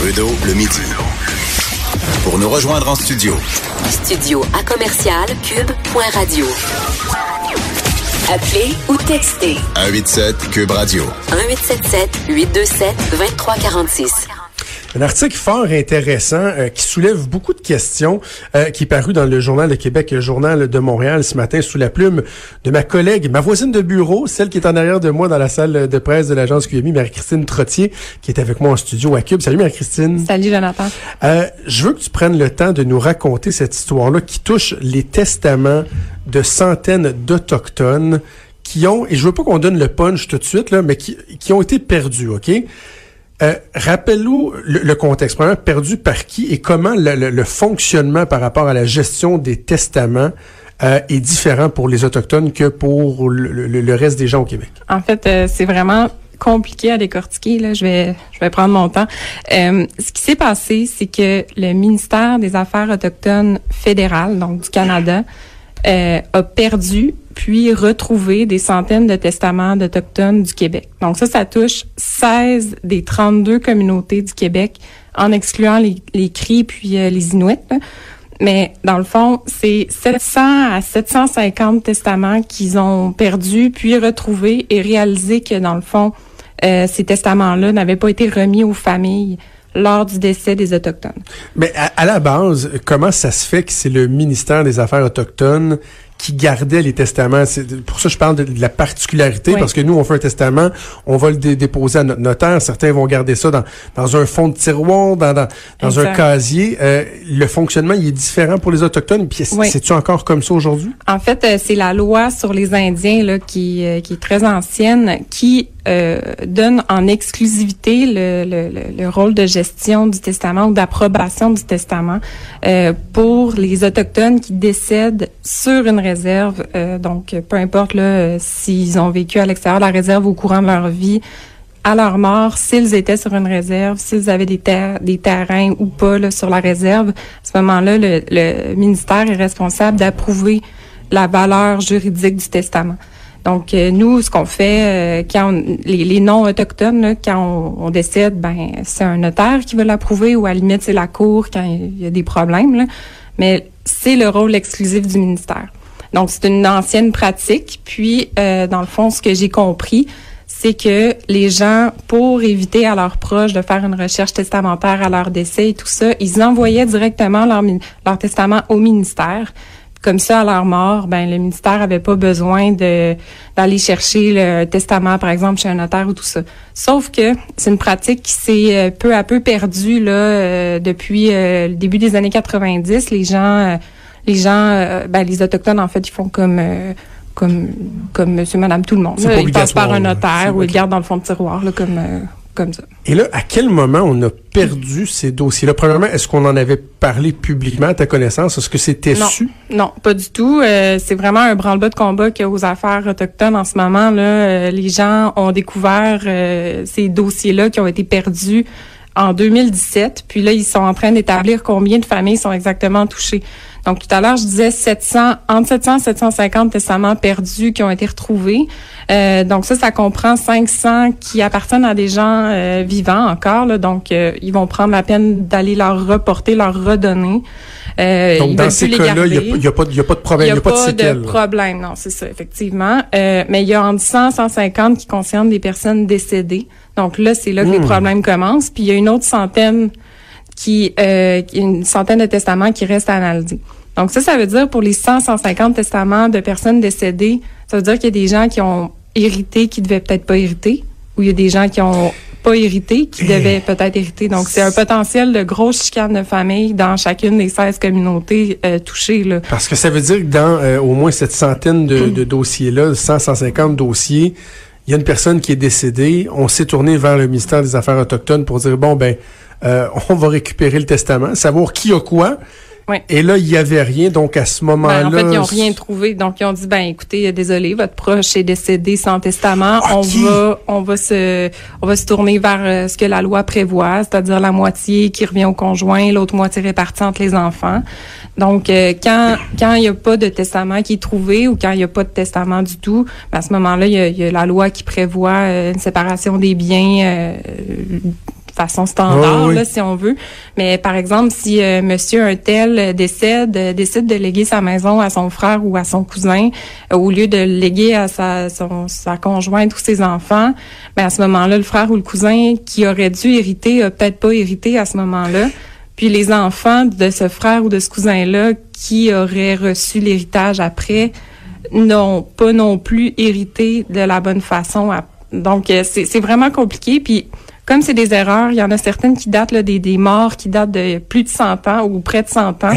Trudeau, le midi. Pour nous rejoindre en studio. Studio à commercial cube.radio. Appelez ou textez 187 Cube Radio. 1877 827 2346. Un article fort intéressant euh, qui soulève beaucoup de questions, euh, qui est paru dans le Journal de Québec et le Journal de Montréal ce matin sous la plume de ma collègue, ma voisine de bureau, celle qui est en arrière de moi dans la salle de presse de l'agence QMI, Marie-Christine Trottier, qui est avec moi en studio à Cube. Salut Marie-Christine. Salut Jonathan. Euh, je veux que tu prennes le temps de nous raconter cette histoire-là qui touche les testaments de centaines d'Autochtones qui ont, et je veux pas qu'on donne le punch tout de suite, là, mais qui, qui ont été perdus, OK? Euh, Rappelle-nous le, contexte. Premièrement, perdu par qui et comment le, fonctionnement par rapport à la gestion des testaments euh, est différent pour les Autochtones que pour le, reste des gens au Québec? En fait, euh, c'est vraiment compliqué à décortiquer. Là. Je vais, je vais prendre mon temps. Euh, ce qui s'est passé, c'est que le ministère des Affaires autochtones fédéral, donc du Canada, euh, a perdu puis retrouvé des centaines de testaments d'Autochtones du Québec. Donc ça, ça touche 16 des 32 communautés du Québec, en excluant les, les Cris puis euh, les Inuits. Mais dans le fond, c'est 700 à 750 testaments qu'ils ont perdus, puis retrouvés et réalisé que dans le fond, euh, ces testaments-là n'avaient pas été remis aux familles lors du décès des Autochtones. Mais à, à, la base, comment ça se fait que c'est le ministère des Affaires autochtones qui gardait les testaments? C'est pour ça je parle de, de la particularité, oui. parce que nous, on fait un testament, on va le dé déposer à notre notaire. Certains vont garder ça dans, dans un fond de tiroir, dans, dans, dans un casier. Euh, le fonctionnement, il est différent pour les Autochtones. Puis oui. c'est-tu encore comme ça aujourd'hui? En fait, euh, c'est la loi sur les Indiens là, qui, euh, qui est très ancienne, qui euh, donne en exclusivité le, le, le, rôle de gestion du testament ou d'approbation du testament euh, pour les autochtones qui décèdent sur une réserve. Euh, donc, peu importe là s'ils ont vécu à l'extérieur de la réserve au courant de leur vie, à leur mort, s'ils étaient sur une réserve, s'ils avaient des terres, des terrains ou pas là, sur la réserve, à ce moment-là, le, le ministère est responsable d'approuver la valeur juridique du testament. Donc, euh, nous, ce qu'on fait, euh, quand on, les, les non-autochtones, là, quand on, on, décide, ben c'est un notaire qui va l'approuver ou à la limite, c'est la cour quand il y a des problèmes. Mais c'est le rôle exclusif du ministère. Donc, c'est une ancienne pratique. Puis, euh, dans le fond, ce que j'ai compris, c'est que les gens, pour éviter à leurs proches de faire une recherche testamentaire à leur décès et tout ça, ils envoyaient directement leur testament au ministère comme ça à leur mort, ben le ministère avait pas besoin de d'aller chercher le testament par exemple chez un notaire ou tout ça. Sauf que c'est une pratique qui s'est peu à peu perdue là euh, depuis euh, le début des années 90. Les gens euh, les gens ben les autochtones en fait ils font comme comme comme monsieur madame tout le monde. Là, ils passent par un notaire ou ils gardent dans le fond de tiroir là comme comme ça. Et là, à quel moment on a perdu ces dossiers-là? Premièrement, est-ce qu'on en avait parlé publiquement à ta connaissance? Est-ce que c'était su? Non, pas du tout. Euh, c'est vraiment un branle-bas de combat qu'il y a aux affaires autochtones en ce moment. Là, euh, les gens ont découvert euh, ces dossiers-là qui ont été perdus en 2017. Puis là, ils sont en train d'établir combien de familles sont exactement touchées. Donc, tout à l'heure, je disais 700, entre 700 et 750 testaments perdus qui ont été retrouvés. Euh, donc, ça, ça comprend 500 qui appartiennent à des gens euh, vivants encore. Là, donc, euh, ils vont prendre la peine d'aller leur reporter, leur redonner. Euh, donc, dans ces cas-là, il n'y a, a, pas de problème, il n'y a, pas de séquelles. de problème, non, c'est ça, effectivement. Euh, mais il y a entre 100 et 150 qui concernent des personnes décédées. Donc là, c'est là que mmh. les problèmes commencent. Puis il y a une autre centaine qui, euh, une centaine de testaments qui restent à analyser. Donc ça, ça veut dire pour les 100, 150 testaments de personnes décédées, ça veut dire qu'il y a des gens qui ont hérité qui devaient peut-être pas hériter, ou il y a des gens qui ont pas hérité qui devaient peut-être hériter. Donc c'est un potentiel de grosse chicane de famille dans chacune des 16 communautés euh, touchées. Là. Parce que ça veut dire que dans euh, au moins cette centaine de, mmh. de dossiers-là, 100, 150 dossiers, il y a une personne qui est décédée, on s'est tourné vers le ministère des Affaires autochtones pour dire, bon, ben, euh, on va récupérer le testament, savoir qui a quoi. Et là, il y avait rien, donc à ce moment-là... Ben, en fait, ils n'ont rien trouvé. Donc, ils ont dit, ben écoutez, désolé, votre proche est décédé sans testament. Okay. On va on va se on va se tourner vers euh, ce que la loi prévoit, c'est-à-dire la moitié qui revient au conjoint, l'autre moitié répartie entre les enfants. Donc, euh, quand quand il n'y a pas de testament qui est trouvé ou quand il n'y a pas de testament du tout, ben, à ce moment-là, il y, y, a la loi qui prévoit euh, une séparation des biens façon standard, Oh, oui. là, si on veut. Mais par exemple, si euh, monsieur un tel décède, euh, décide de léguer sa maison à son frère ou à son cousin, euh, au lieu de le léguer à sa, son- sa conjointe ou ses enfants, ben à ce moment-là, le frère ou le cousin qui aurait dû hériter a peut-être pas hérité à ce moment-là. Puis les enfants de ce frère ou de ce cousin-là qui auraient reçu l'héritage après n'ont pas non plus hérité de la bonne façon. à- Donc, euh, c'est c'est vraiment compliqué. Puis, comme c'est des erreurs, il y en a certaines qui datent là, des, des morts qui datent de plus de 100 ans ou près de 100 ans.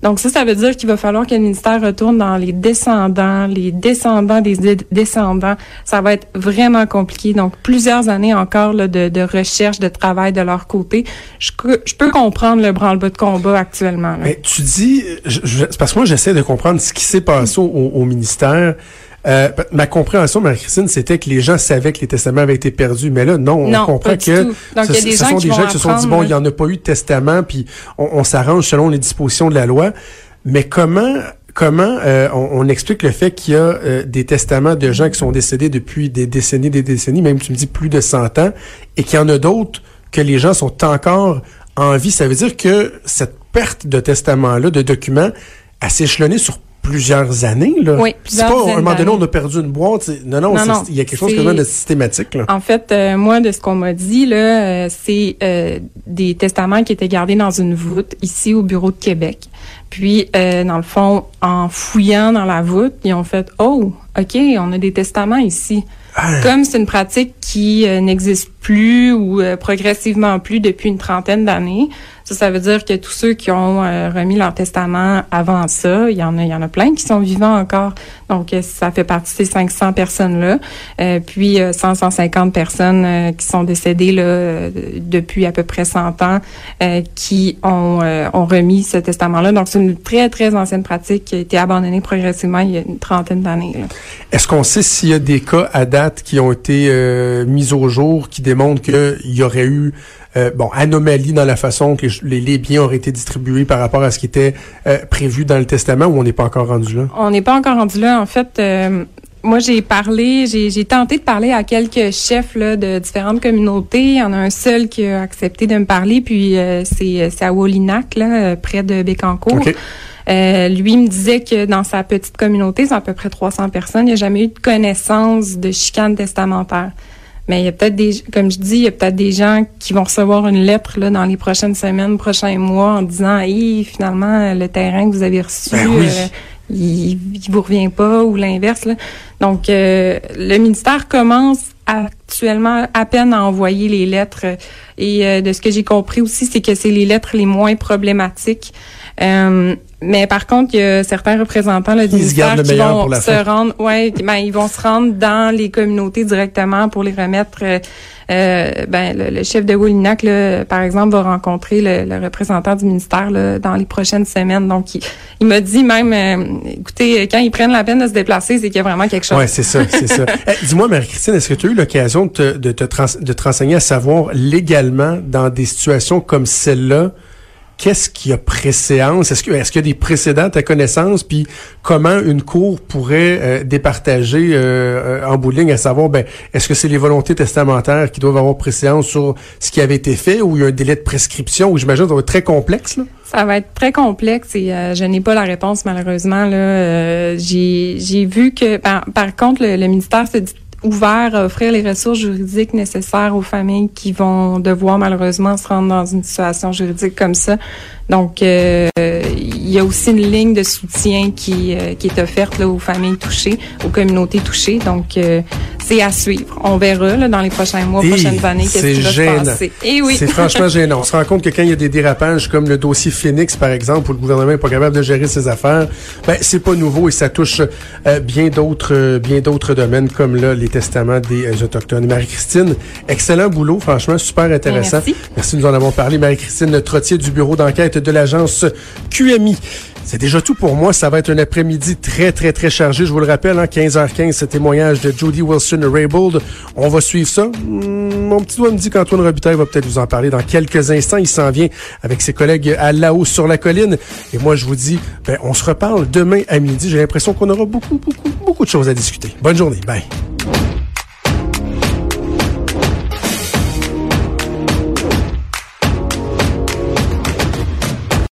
Donc, ça, ça veut dire qu'il va falloir que le ministère retourne dans les descendants, les descendants des dé- descendants. Ça va être vraiment compliqué. Donc, plusieurs années encore là, de, de recherche, de travail de leur côté. Je, peux- je peux comprendre le branle-bas de combat actuellement. là. Mais tu dis, je- je- c'est parce que moi j'essaie de comprendre ce qui s'est passé au, au ministère. Euh, ma compréhension, Marie-Christine, c'était que les gens savaient que les testaments avaient été perdus, mais là, non, on comprend que. Donc, ce, il y a des ce gens sont des gens qui se sont dit, bon, il n'y en a pas eu de testament, puis on, on s'arrange selon les dispositions de la loi. Mais comment comment euh, on, on explique le fait qu'il y a euh, des testaments de gens qui sont décédés depuis des décennies, des décennies, même tu me dis plus de 100 ans, et qu'il y en a d'autres que les gens sont encore en vie? Ça veut dire que cette perte de testament-là, de documents, elle s'est échelonnée sur plusieurs années. Là. Oui, C'est plusieurs pas, à un moment donné, on a perdu une boîte. c'est- Non, non, c'est- il y a quelque chose c'est- quasiment de systématique. Là. En fait, euh, moi, de ce qu'on m'a dit, là, euh, c'est euh, des testaments qui étaient gardés dans une voûte ici au bureau de Québec. Puis, euh, dans le fond, en fouillant dans la voûte, ils ont fait « Oh, OK, on a des testaments ici. Ah. Comme c'est une pratique qui euh, n'existe plus ou euh, progressivement plus depuis une trentaine d'années, ça, ça veut dire que tous ceux qui ont euh, remis leur testament avant ça, il y en a, il y en a plein qui sont vivants encore. Donc, euh, ça fait partie de ces 500 personnes-là. Euh, puis, euh, 100, 150 personnes euh, qui sont décédées là, euh, depuis à peu près 100 ans euh, qui ont, euh, ont remis ce testament-là. Donc, c'est une très, très ancienne pratique qui a été abandonnée progressivement il y a une trentaine d'années. Est-ce qu'on sait s'il y a des cas à date qui ont été euh, mis au jour qui démontrent qu'il y aurait eu euh, bon anomalie dans la façon que les, biens auraient été distribués par rapport à ce qui était euh, prévu dans le testament ou on n'est pas encore rendu là? On n'est pas encore rendu là. En fait, euh, moi, j'ai parlé, j'ai tenté de parler à quelques chefs là, de différentes communautés. Il y en a un seul qui a accepté de me parler, puis c'est à Wolinac, là, près de Bécancourt. OK. Euh, lui me disait que dans sa petite communauté, c'est à peu près 300 personnes, il n'y a jamais eu de connaissance de chicane testamentaire. Mais il y a peut-être des, comme je dis, il y a peut-être des gens qui vont recevoir une lettre là, dans les prochaines semaines, prochains mois, en disant, hey, finalement, le terrain que vous avez reçu, Ben oui. euh, il, il vous revient pas ou l'inverse. là. Donc, euh, le ministère commence actuellement à peine à envoyer les lettres. Et euh, de ce que j'ai compris aussi, c'est que c'est les lettres les moins problématiques. Euh, mais par contre, il y a certains représentants là, gardent le qui vont se fin. rendre, ouais, ben ils vont se rendre dans les communautés directement pour les remettre. euh, euh, ben le, le chef de Woolinac, là, par exemple, va rencontrer le, le représentant du ministère là, dans les prochaines semaines. Donc, il, il m'a dit même, euh, écoutez, quand ils prennent la peine de se déplacer, c'est qu'il y a vraiment quelque chose. Ouais, c'est ça, c'est ça. Eh, Dis-moi, Marie-Christine, est-ce que tu as eu l'occasion de te, de, te trans- de te renseigner à savoir légalement dans des situations comme celle-là, qu'est-ce qui a préséance? Est-ce que est-ce qu'il y a des précédents à connaissance? Puis comment une cour pourrait euh, départager euh, euh, en bout de ligne à savoir, ben, est-ce que c'est les volontés testamentaires qui doivent avoir préséance sur ce qui avait été fait ou il y a un délai de prescription? Ou j'imagine que ça va être très complexe, là? Ça va être très complexe et euh, je n'ai pas la réponse malheureusement. Là, Euh, j'ai j'ai vu que par, par contre le, le ministère s'est dit ouvert à offrir les ressources juridiques nécessaires aux familles qui vont devoir malheureusement se rendre dans une situation juridique comme ça. Donc, euh, il y a aussi une ligne de soutien qui, euh, qui est offerte là, aux familles touchées, aux communautés touchées. Donc, euh, c'est à suivre. On verra là, dans les prochains mois, prochaines années, qu'est-ce c'est qui va gênant. se passer. Et oui. C'est franchement gênant. On se rend compte que quand il y a des dérapages comme le dossier Phoenix, par exemple, où le gouvernement est pas capable de gérer ses affaires, ben c'est pas nouveau et ça touche euh, bien d'autres euh, bien d'autres domaines comme là les testaments des euh, autochtones. Marie-Christine, excellent boulot, franchement super intéressant. Merci. Merci de nous en avons parlé. Marie-Christine Trottier du bureau d'enquête de l'agence QMI. C'est déjà tout pour moi. Ça va être un après-midi très, très, très chargé. Je vous le rappelle, hein, 15h15, ce témoignage de Jody Wilson-Raybould. On va suivre ça. Hmm, mon petit doigt me dit qu'Antoine Robitaille va peut-être vous en parler dans quelques instants. Il s'en vient avec ses collègues à là-haut sur la colline. Et moi, je vous dis, ben, on se reparle demain à midi. J'ai l'impression qu'on aura beaucoup, beaucoup, beaucoup de choses à discuter. Bonne journée. Bye. you